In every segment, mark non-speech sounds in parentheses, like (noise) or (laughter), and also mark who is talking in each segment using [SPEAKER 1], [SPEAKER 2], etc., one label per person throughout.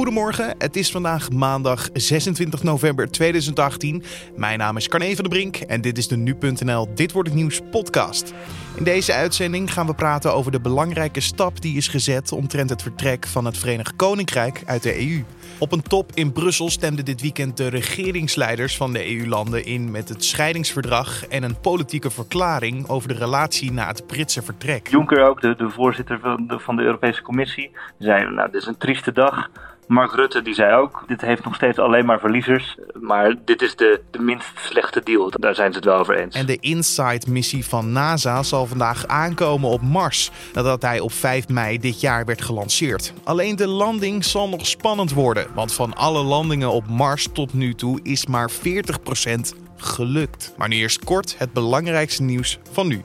[SPEAKER 1] Goedemorgen, het is vandaag maandag 26 november 2018. Mijn naam is Carne van der Brink en dit is de Nu.nl Dit Wordt Het Nieuws podcast. In deze uitzending gaan we praten over de belangrijke stap die is gezet omtrent het vertrek van het Verenigd Koninkrijk uit de EU. Op een top in Brussel stemden dit weekend de regeringsleiders van de EU-landen in met het scheidingsverdrag en een politieke verklaring over de relatie na het Britse vertrek.
[SPEAKER 2] Juncker ook, de, de voorzitter van de, van de Europese Commissie, zei: Nou, dit is een trieste dag. Mark Rutte die zei ook, dit heeft nog steeds alleen maar verliezers. Maar dit is de, de minst slechte deal. Daar zijn ze het wel over eens.
[SPEAKER 1] En de InSight-missie van NASA zal vandaag aankomen op Mars. Nadat hij op 5 mei dit jaar werd gelanceerd. Alleen de landing zal nog spannend worden. Want van alle landingen op Mars tot nu toe is maar 40% gelukt. Maar nu eerst kort het belangrijkste nieuws van nu.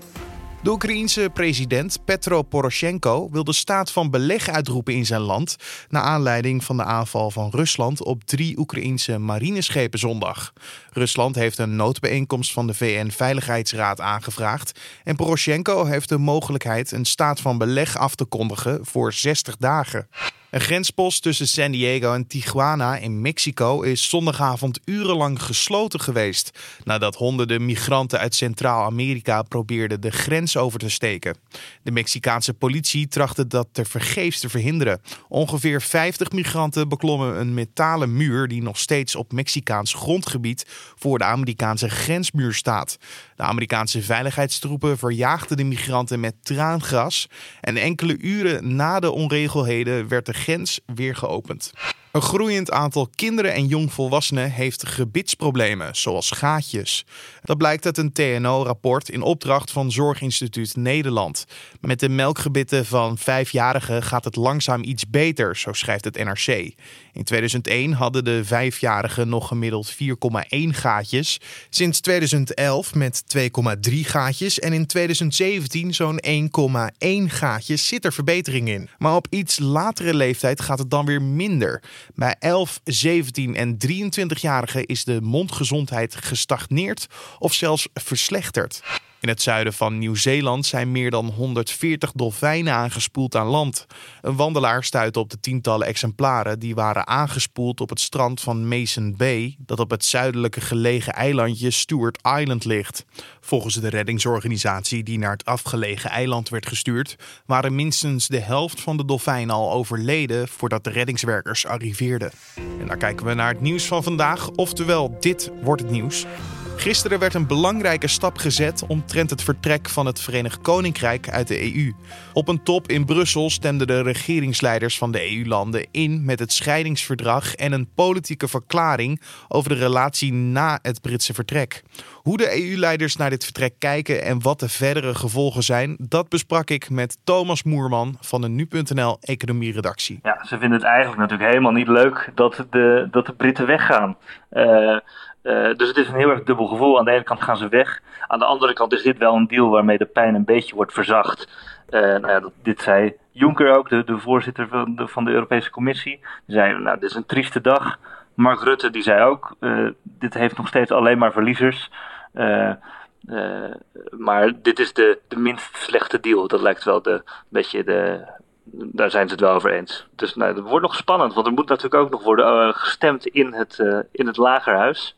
[SPEAKER 1] De Oekraïense president Petro Poroshenko wil de staat van beleg uitroepen in zijn land. Naar aanleiding van de aanval van Rusland op drie Oekraïense marineschepen zondag. Rusland heeft een noodbijeenkomst van de VN-veiligheidsraad aangevraagd. En Poroshenko heeft de mogelijkheid een staat van beleg af te kondigen voor 60 dagen. Een grenspost tussen San Diego en Tijuana in Mexico is zondagavond urenlang gesloten geweest. Nadat honderden migranten uit Centraal-Amerika probeerden de grens over te steken. De Mexicaanse politie trachtte dat tevergeefs te verhinderen. Ongeveer 50 migranten beklommen een metalen muur die nog steeds op Mexicaans grondgebied voor de Amerikaanse grensmuur staat. De Amerikaanse veiligheidstroepen verjaagden de migranten met traangas. En enkele uren na de onregelheden werd de grens weer geopend. Een groeiend aantal kinderen en jongvolwassenen heeft gebitsproblemen, zoals gaatjes. Dat blijkt uit een TNO-rapport in opdracht van Zorginstituut Nederland. Met de melkgebitten van vijfjarigen gaat het langzaam iets beter, zo schrijft het NRC. In 2001 hadden de vijfjarigen nog gemiddeld 4,1 gaatjes. Sinds 2011 met 2,3 gaatjes. En in 2017 zo'n 1,1 gaatjes zit er verbetering in. Maar op iets latere leeftijd gaat het dan weer minder. Bij 11, 17 en 23-jarigen is de mondgezondheid gestagneerd of zelfs verslechterd. In het zuiden van Nieuw-Zeeland zijn meer dan 140 dolfijnen aangespoeld aan land. Een wandelaar stuitte op de tientallen exemplaren die waren aangespoeld op het strand van Mason Bay, dat op het zuidelijke gelegen eilandje Stewart Island ligt. Volgens de reddingsorganisatie die naar het afgelegen eiland werd gestuurd, waren minstens de helft van de dolfijnen al overleden voordat de reddingswerkers arriveerden. En dan kijken we naar het nieuws van vandaag, oftewel dit wordt het nieuws. Gisteren werd een belangrijke stap gezet omtrent het vertrek van het Verenigd Koninkrijk uit de EU. Op een top in Brussel stemden de regeringsleiders van de EU-landen in met het scheidingsverdrag en een politieke verklaring over de relatie na het Britse vertrek. Hoe de EU-leiders naar dit vertrek kijken en wat de verdere gevolgen zijn, dat besprak ik met Thomas Moerman van de Nu.nl economie-redactie.
[SPEAKER 2] Ja, ze vinden het eigenlijk natuurlijk helemaal niet leuk dat de, dat de Britten weggaan. Uh, uh, dus het is een heel erg dubbel gevoel. Aan de ene kant gaan ze weg. Aan de andere kant is dit wel een deal waarmee de pijn een beetje wordt verzacht. Uh, nou ja, dit zei Juncker ook, de, de voorzitter van de, van de, Europese Commissie. Die zei, nou, dit is een trieste dag. Mark Rutte die zei ook, uh, dit heeft nog steeds alleen maar verliezers. maar dit is de, de minst slechte deal. Dat lijkt wel de, beetje de, daar zijn ze het wel over eens. Dus nou, het wordt nog spannend, want er moet natuurlijk ook nog worden gestemd in het, uh, in het lagerhuis.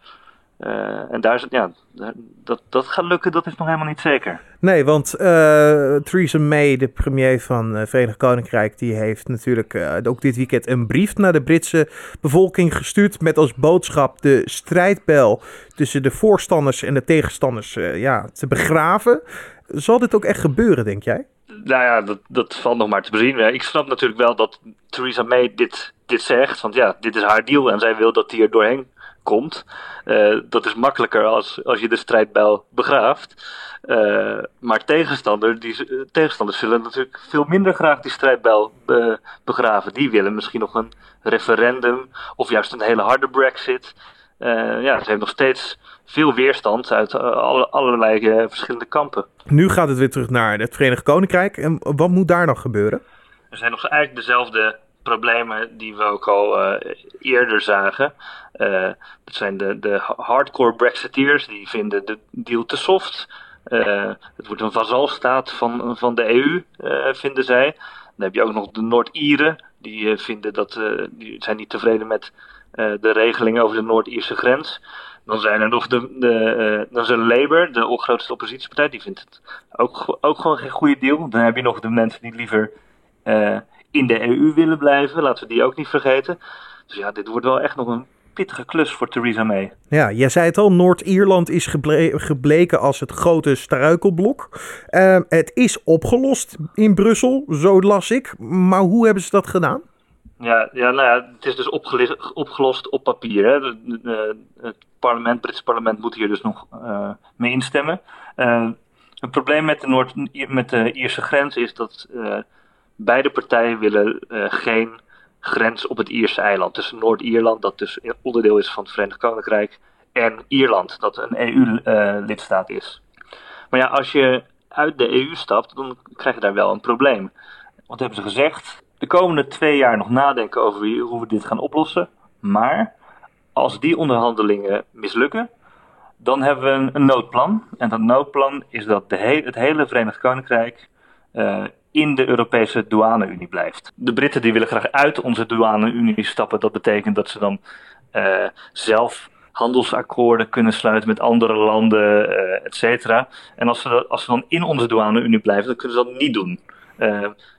[SPEAKER 2] Uh, en daar is, ja, dat, dat gaat lukken, dat is nog helemaal niet zeker.
[SPEAKER 3] Nee, want uh, Theresa May, de premier van het Verenigd Koninkrijk, die heeft natuurlijk ook dit weekend een brief naar de Britse bevolking gestuurd met als boodschap de strijdbel tussen de voorstanders en de tegenstanders ja, te begraven. Zal dit ook echt gebeuren, denk jij?
[SPEAKER 2] Nou ja, dat, dat valt nog maar te bezien. Ik snap natuurlijk wel dat Theresa May dit, dit zegt, want ja, dit is haar deal en zij wil dat die er doorheen komt. Uh, dat is makkelijker als, als je de strijdbijl begraaft. Uh, maar tegenstander, die, tegenstanders zullen natuurlijk veel minder graag die strijdbijl be, begraven. Die willen misschien nog een referendum of juist een hele harde brexit. Uh, ja, ze heeft nog steeds veel weerstand uit alle, allerlei verschillende kampen.
[SPEAKER 3] Nu gaat het weer terug naar het Verenigd Koninkrijk. En wat moet daar nog gebeuren?
[SPEAKER 2] Er zijn nog eigenlijk dezelfde problemen die we ook al uh, eerder zagen. Dat zijn de, de hardcore Brexiteers, die vinden de deal te soft. Het wordt een vazalstaat van, van de EU, vinden zij. Dan heb je ook nog de Noord-Ieren. Die vinden dat, die zijn niet tevreden met de regeling over de Noord-Ierse grens. Dan zijn er nog de, de, dan is er Labour, de grootste oppositiepartij, die vindt het ook, ook gewoon geen goede deal. Dan heb je nog de mensen die liever in de EU willen blijven, laten we die ook niet vergeten. Dus ja, dit wordt wel echt nog een pittige klus voor Theresa May.
[SPEAKER 3] Ja, jij zei het al, Noord-Ierland is gebleken als het grote struikelblok. Het is opgelost in Brussel, zo las ik. Maar hoe hebben ze dat gedaan?
[SPEAKER 2] Ja, ja, nou ja het is dus opgelost op papier. Hè. het parlement, Brits parlement moet hier dus nog uh, mee instemmen. Uh, het probleem met de, Noord met de Ierse grens is dat beide partijen willen geen grens op het Ierse eiland. Tussen Noord-Ierland, dat dus onderdeel is van het Verenigd Koninkrijk, en Ierland, dat een EU-lidstaat is. Maar ja, als je uit de EU stapt, dan krijg je daar wel een probleem. Wat hebben ze gezegd? De komende twee jaar nog nadenken over hoe we dit gaan oplossen. Maar als die onderhandelingen mislukken, dan hebben we een, noodplan. En dat noodplan is dat de het hele Verenigd Koninkrijk uh, in de Europese douane-Unie blijft. De Britten die willen graag uit onze douane-Unie stappen. Dat betekent dat ze dan uh, zelf handelsakkoorden kunnen sluiten met andere landen, uh, et cetera. En als ze, als ze dan in onze douane-Unie blijven, dan kunnen ze dat niet doen.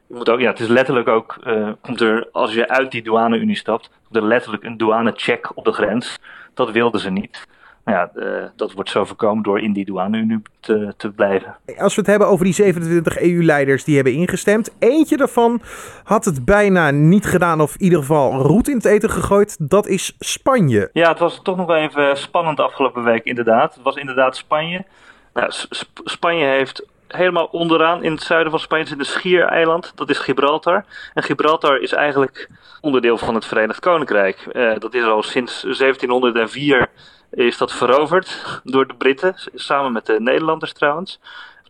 [SPEAKER 2] Je moet ook, ja, het is letterlijk ook, uh, komt er, als je uit die douane-Unie stapt, komt er letterlijk een douane-check op de grens. Dat wilden ze niet. Nou ja, uh, dat wordt zo voorkomen door in die douane-Unie te, te blijven.
[SPEAKER 3] Als we het hebben over die 27 EU-leiders die hebben ingestemd. Eentje daarvan had het bijna niet gedaan of in ieder geval roet in het eten gegooid. Dat is Spanje.
[SPEAKER 2] Ja, het was toch nog wel even spannend afgelopen week inderdaad. Het was inderdaad Spanje. Nou, Spanje heeft helemaal onderaan in het zuiden van Spanje zit een schiereiland. Dat is Gibraltar. En Gibraltar is eigenlijk onderdeel van het Verenigd Koninkrijk. Uh, dat is al sinds 1704 is dat veroverd door de Britten, samen met de Nederlanders trouwens.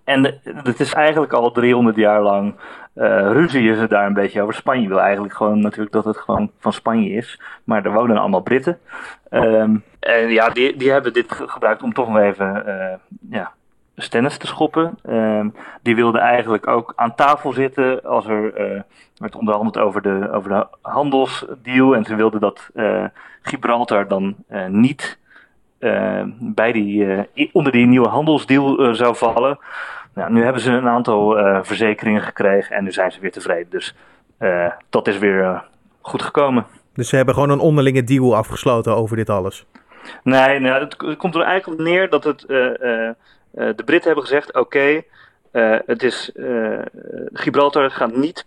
[SPEAKER 2] En het is eigenlijk al 300 jaar lang uh, ruzie is er daar een beetje over. Spanje wil eigenlijk gewoon natuurlijk dat het gewoon van Spanje is. Maar er wonen allemaal Britten. Um, en ja, die, die hebben dit gebruikt om toch nog even uh, ja, stennis te schoppen. Um, die wilden eigenlijk ook aan tafel zitten als er uh, werd onderhandeld over de, over de handelsdeal. En ze wilden dat Gibraltar dan niet uh, bij die, onder die nieuwe handelsdeal zou vallen. Nou, nu hebben ze een aantal verzekeringen gekregen en nu zijn ze weer tevreden. Dus dat is weer goed gekomen.
[SPEAKER 3] Dus ze hebben gewoon een onderlinge deal afgesloten over dit alles?
[SPEAKER 2] Nee, nou, het, het, komt er eigenlijk op neer dat het, de Britten hebben gezegd: oké, okay, het is Gibraltar gaat niet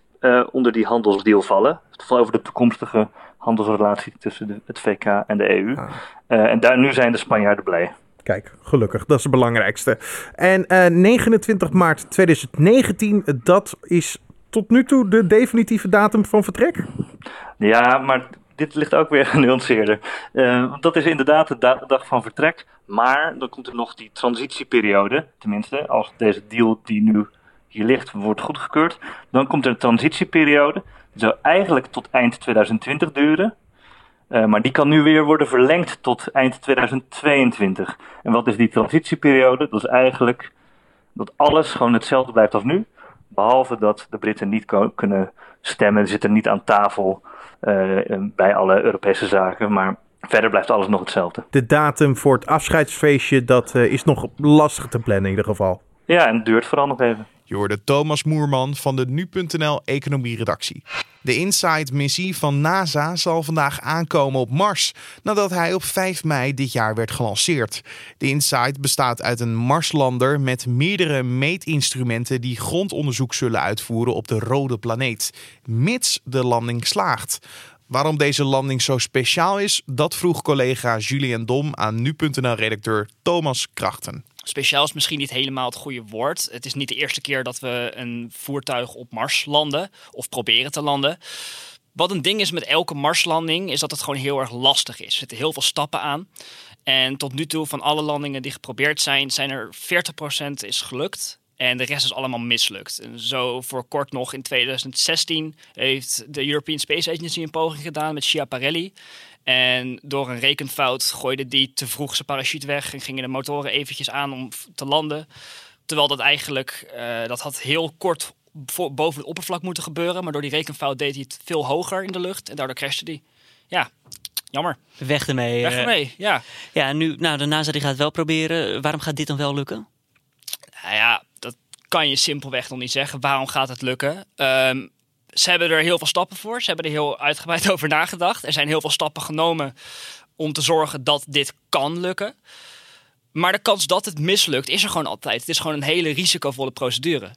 [SPEAKER 2] onder die handelsdeal vallen. Over de toekomstige handelsrelatie tussen de, het VK en de EU. Ah. En daar, nu zijn de Spanjaarden blij.
[SPEAKER 3] Kijk, gelukkig. Dat is het belangrijkste. En uh, eh, 29 maart 2019, dat is tot nu toe de definitieve datum van vertrek?
[SPEAKER 2] Ja, maar dit ligt ook weer (laughs) genuanceerder. Uh, dat is inderdaad de da dag van vertrek. Maar dan komt er nog die transitieperiode. Tenminste, als deze deal die nu hier ligt wordt goedgekeurd. Dan komt er een transitieperiode. Die zou eigenlijk tot eind 2020 duren. Uh, maar die kan nu weer worden verlengd tot eind 2022. En wat is die transitieperiode? Dat is eigenlijk dat alles gewoon hetzelfde blijft als nu. Behalve dat de Britten niet kunnen stemmen, zitten niet aan tafel uh, bij alle Europese zaken. Maar verder blijft alles nog hetzelfde.
[SPEAKER 3] De datum voor het afscheidsfeestje, dat uh, is nog lastig te plannen in ieder geval.
[SPEAKER 2] Ja, en het duurt vooral nog even.
[SPEAKER 1] Je hoorde Thomas Moerman van de Nu.nl economieredactie. De InSight-missie van NASA zal vandaag aankomen op Mars, nadat hij op 5 mei dit jaar werd gelanceerd. De InSight bestaat uit een Marslander met meerdere meetinstrumenten die grondonderzoek zullen uitvoeren op de rode planeet, mits de landing slaagt. Waarom deze landing zo speciaal is, dat vroeg collega Julien Dom aan Nu.nl-redacteur Thomas Krachten.
[SPEAKER 4] Speciaal is misschien niet helemaal het goede woord. Het is niet de eerste keer dat we een voertuig op Mars landen of proberen te landen. Wat een ding is met elke Marslanding is dat het gewoon heel erg lastig is. Er zitten heel veel stappen aan. En tot nu toe van alle landingen die geprobeerd zijn, zijn er 40% is gelukt. En de rest is allemaal mislukt. En zo voor kort nog in 2016 heeft de European Space Agency een poging gedaan met Schiaparelli. En door een rekenfout gooide die te vroeg zijn parachute weg en gingen de motoren eventjes aan om te landen. Terwijl dat eigenlijk, uh, dat had heel kort boven het oppervlak moeten gebeuren. Maar door die rekenfout deed hij het veel hoger in de lucht. En daardoor crashte hij. Ja, jammer.
[SPEAKER 5] Weg ermee.
[SPEAKER 4] Weg
[SPEAKER 5] eh.
[SPEAKER 4] ermee, ja.
[SPEAKER 5] Ja, nu, nou, de NASA die gaat het wel proberen. Waarom gaat dit dan wel lukken?
[SPEAKER 4] Nou ja, kan je simpelweg nog niet zeggen. Waarom gaat het lukken? Ehm, ze hebben er heel veel stappen voor. Ze hebben er heel uitgebreid (laughs) over nagedacht. Er zijn heel veel stappen genomen om te zorgen dat dit kan lukken. Maar de kans dat het mislukt is er gewoon altijd. Het is gewoon een hele risicovolle procedure.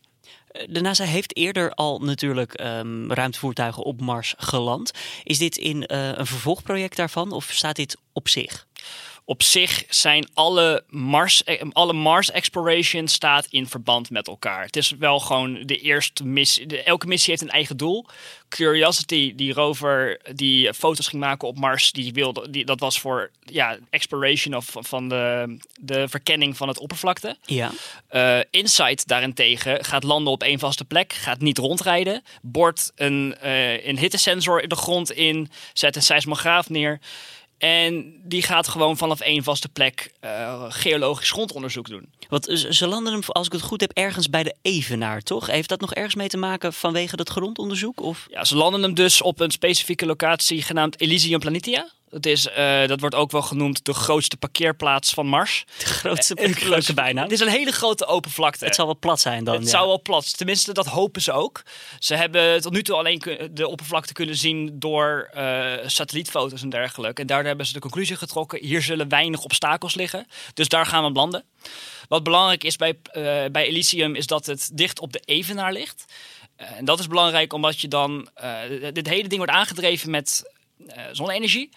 [SPEAKER 5] De NASA heeft eerder al natuurlijk ehm, ruimtevoertuigen op Mars geland. Is dit in eh, een vervolgproject daarvan of staat dit op zich?
[SPEAKER 4] Op zich zijn alle Mars, eh, alle Mars exploration staat in verband met elkaar. Het is wel gewoon de eerste missie. De, elke missie heeft een eigen doel. Curiosity, die rover die foto's ging maken op Mars, die wilde, die, dat was voor ja, exploration of van de, de verkenning van het oppervlakte.
[SPEAKER 5] Ja.
[SPEAKER 4] Eh, Insight daarentegen gaat landen op één vaste plek, gaat niet rondrijden, boort een, eh, een hittesensor de grond in, zet een seismograaf neer. En die gaat gewoon vanaf één vaste plek eh, geologisch grondonderzoek doen.
[SPEAKER 5] Want ze ze landen hem, als ik het goed heb, ergens bij de Evenaar, toch? Heeft dat nog ergens mee te maken vanwege dat grondonderzoek? Of?
[SPEAKER 4] Ja, ze landen hem dus op een specifieke locatie genaamd Elysium Planitia. Dat, is, eh, dat wordt ook wel genoemd de grootste parkeerplaats van Mars.
[SPEAKER 5] De grootste
[SPEAKER 4] Eh,
[SPEAKER 5] leuke bijna.
[SPEAKER 4] Het is een hele grote open vlakte.
[SPEAKER 5] Het zal wel plat zijn dan.
[SPEAKER 4] Het
[SPEAKER 5] ja.
[SPEAKER 4] zou wel plat. Tenminste, dat hopen ze ook. Ze hebben tot nu toe alleen de oppervlakte kunnen zien door eh, satellietfoto's en dergelijke. En daardoor hebben ze de conclusie getrokken: hier zullen weinig obstakels liggen. Dus daar gaan we landen. Wat belangrijk is bij, eh, bij Elysium is dat het dicht op de Evenaar ligt. Eh, en dat is belangrijk omdat je dan. eh, dit hele ding wordt aangedreven met eh, zonne-energie.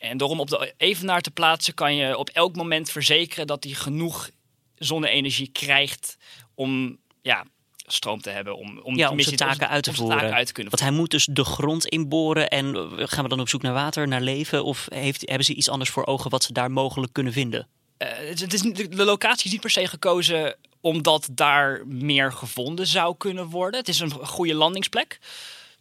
[SPEAKER 4] En door hem op de Evenaar te plaatsen, kan je op elk moment verzekeren dat hij genoeg zonne-energie krijgt om ja, stroom te hebben. Om, om,
[SPEAKER 5] Ja,
[SPEAKER 4] de
[SPEAKER 5] om zijn taken uit te voeren.
[SPEAKER 4] taken uit te kunnen
[SPEAKER 5] Want hij moet dus de grond inboren en eh, gaan we dan op zoek naar water, naar leven? Of heeft, hebben ze iets anders voor ogen wat ze daar mogelijk kunnen vinden?
[SPEAKER 4] Eh, het, is, de locatie is niet per se gekozen omdat daar meer gevonden zou kunnen worden. Het is een goede landingsplek.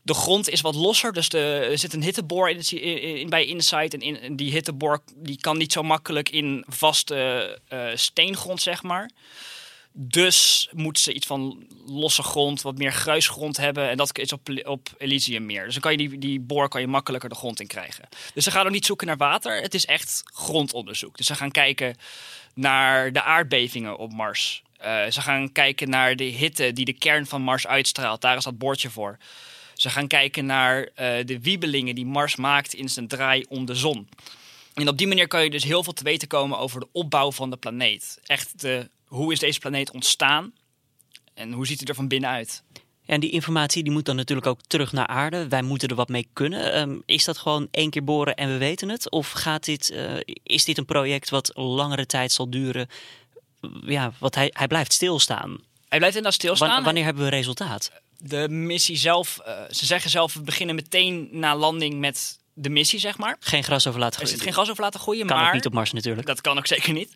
[SPEAKER 4] De grond is wat losser, dus de, er zit een hitteboor in, bij Insight. En die hitteboor die kan niet zo makkelijk in vaste eh, steengrond, zeg maar. Dus moeten ze iets van losse grond, wat meer gruisgrond hebben. En dat is op, op Elysium meer. Dus dan kan je die, die boor kan je makkelijker de grond in krijgen. Dus ze gaan ook niet zoeken naar water. Het is echt grondonderzoek. Dus ze gaan kijken naar de aardbevingen op Mars. Eh, ze gaan kijken naar de hitte die de kern van Mars uitstraalt. Daar is dat bordje voor. Ze gaan kijken naar eh, de wiebelingen die Mars maakt in zijn draai om de zon. En op die manier kan je dus heel veel te weten komen over de opbouw van de planeet. Echt, de, hoe is deze planeet ontstaan? En hoe ziet hij er van binnenuit?
[SPEAKER 5] Ja, en die informatie die moet dan natuurlijk ook terug naar aarde. Wij moeten er wat mee kunnen. Ehm, is dat gewoon één keer boren en we weten het? Of gaat dit, eh, is dit een project wat langere tijd zal duren? Ja, wat hij, hij blijft stilstaan.
[SPEAKER 4] Hij blijft inderdaad stilstaan.
[SPEAKER 5] Wan- wanneer hebben we resultaat?
[SPEAKER 4] De missie zelf, eh, ze zeggen zelf, we beginnen meteen na landing met de missie, zeg maar.
[SPEAKER 5] Geen gras over laten
[SPEAKER 4] Er
[SPEAKER 5] groeien.
[SPEAKER 4] zit geen gas over laten groeien,
[SPEAKER 5] Kan
[SPEAKER 4] maar...
[SPEAKER 5] ook niet op Mars natuurlijk.
[SPEAKER 4] Dat kan ook zeker niet.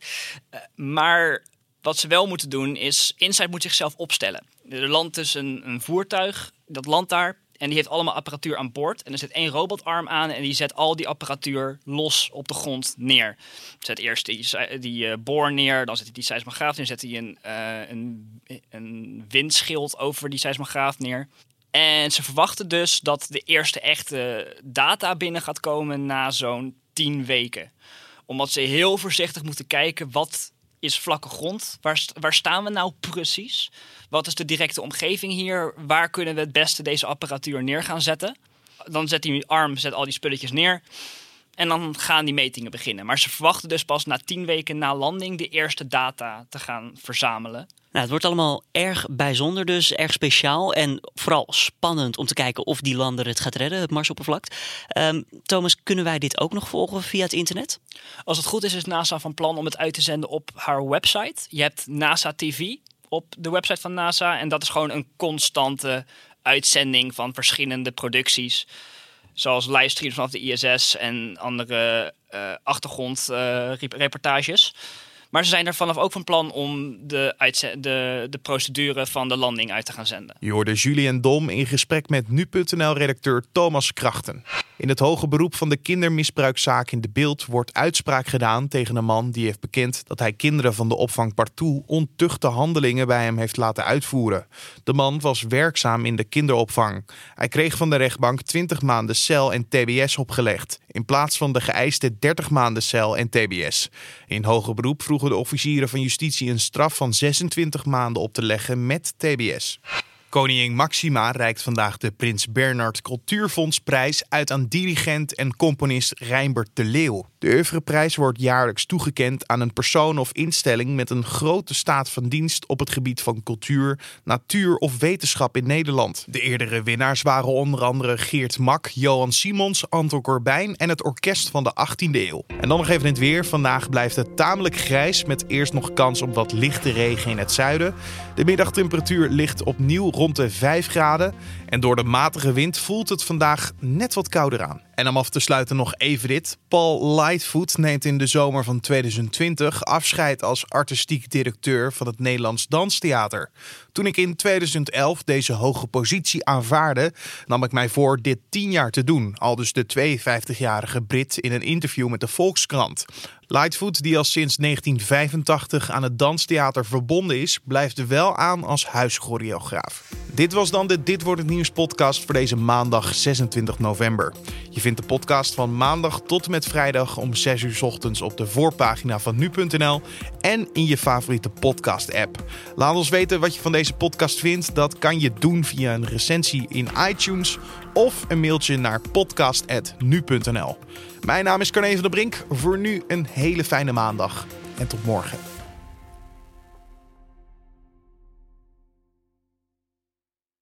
[SPEAKER 4] Eh, maar wat ze wel moeten doen is, Insight moet zichzelf opstellen. Er landt dus een, een voertuig, dat landt daar. En die heeft allemaal apparatuur aan boord. En er zit één robotarm aan en die zet al die apparatuur los op de grond neer. Zet eerst die, die eh, boor neer, dan zet hij die seismograaf neer. Zet hij een, eh, een, een windschild over die seismograaf neer. En ze verwachten dus dat de eerste echte data binnen gaat komen na zo'n 10 weken. Omdat ze heel voorzichtig moeten kijken wat is vlakke grond? Waar, waar staan we nou precies? Wat is de directe omgeving hier? Waar kunnen we het beste deze apparatuur neer gaan zetten? Dan zet die arm zet al die spulletjes neer. En dan gaan die metingen beginnen. Maar ze verwachten dus pas na 10 weken na landing de eerste data te gaan verzamelen.
[SPEAKER 5] Nou, het wordt allemaal erg bijzonder dus, erg speciaal en vooral spannend om te kijken of die lander het gaat redden, het Marsoppervlak. Ehm, Thomas, kunnen wij dit ook nog volgen via het internet?
[SPEAKER 4] Als het goed is, is NASA van plan om het uit te zenden op haar website. Je hebt NASA TV op de website van NASA. En dat is gewoon een constante uitzending van verschillende producties. Zoals livestreams vanaf de ISS en andere eh achtergrondreportages. Maar ze zijn er vanaf ook van plan om de, de, de procedure van de landing uit te gaan zenden.
[SPEAKER 1] Je hoorde Julian Dom in gesprek met nu.nl-redacteur Thomas Krachten. In het hoge beroep van de kindermisbruikzaak in de beeld wordt uitspraak gedaan tegen een man die heeft bekend dat hij kinderen van de opvang Partout ontuchte handelingen bij hem heeft laten uitvoeren. De man was werkzaam in de kinderopvang. Hij kreeg van de rechtbank 20 maanden cel en TBS opgelegd, in plaats van de geëiste 30 maanden cel en TBS. In hoger beroep vroegen de officieren van justitie een straf van 26 maanden op te leggen met TBS. Koningin Maxima reikt vandaag de Prins Bernhard Cultuurfondsprijs uit aan dirigent en componist Rijnbert de Leeuw. De oeuvreprijs wordt jaarlijks toegekend aan een persoon of instelling met een grote staat van dienst op het gebied van cultuur, natuur of wetenschap in Nederland. De eerdere winnaars waren onder andere Geert Mak, Johan Simons, Anton Corbijn en het orkest van de 18e eeuw. En dan nog even het weer. Vandaag blijft het tamelijk grijs met eerst nog kans op wat lichte regen in het zuiden. De middagtemperatuur ligt opnieuw rond de 5 graden. En door de matige wind voelt het vandaag net wat kouder aan. En om af te sluiten nog even dit. Paul Lightfoot neemt in de zomer van 2020 afscheid als artistiek directeur van het Nederlands Danstheater. Toen ik in 2011 deze hoge positie aanvaarde, nam ik mij voor dit 10 jaar te doen. Al dus de 52-jarige Brit in een interview met de Volkskrant. Lightfoot, die al sinds 1985 aan het Danstheater verbonden is, blijft wel aan als huischoreograaf. Dit was dan de Dit wordt het nieuws podcast voor deze maandag 26 november. Je vindt de podcast van maandag tot en met vrijdag om 6 uur ochtends op de voorpagina van nu.nl en in je favoriete podcast app. Laat ons weten wat je van deze podcast vindt. Dat kan je doen via een recensie in iTunes of een mailtje naar podcast.nu.nl. Mijn naam is Carne van der Brink. Voor nu een hele fijne maandag en tot morgen.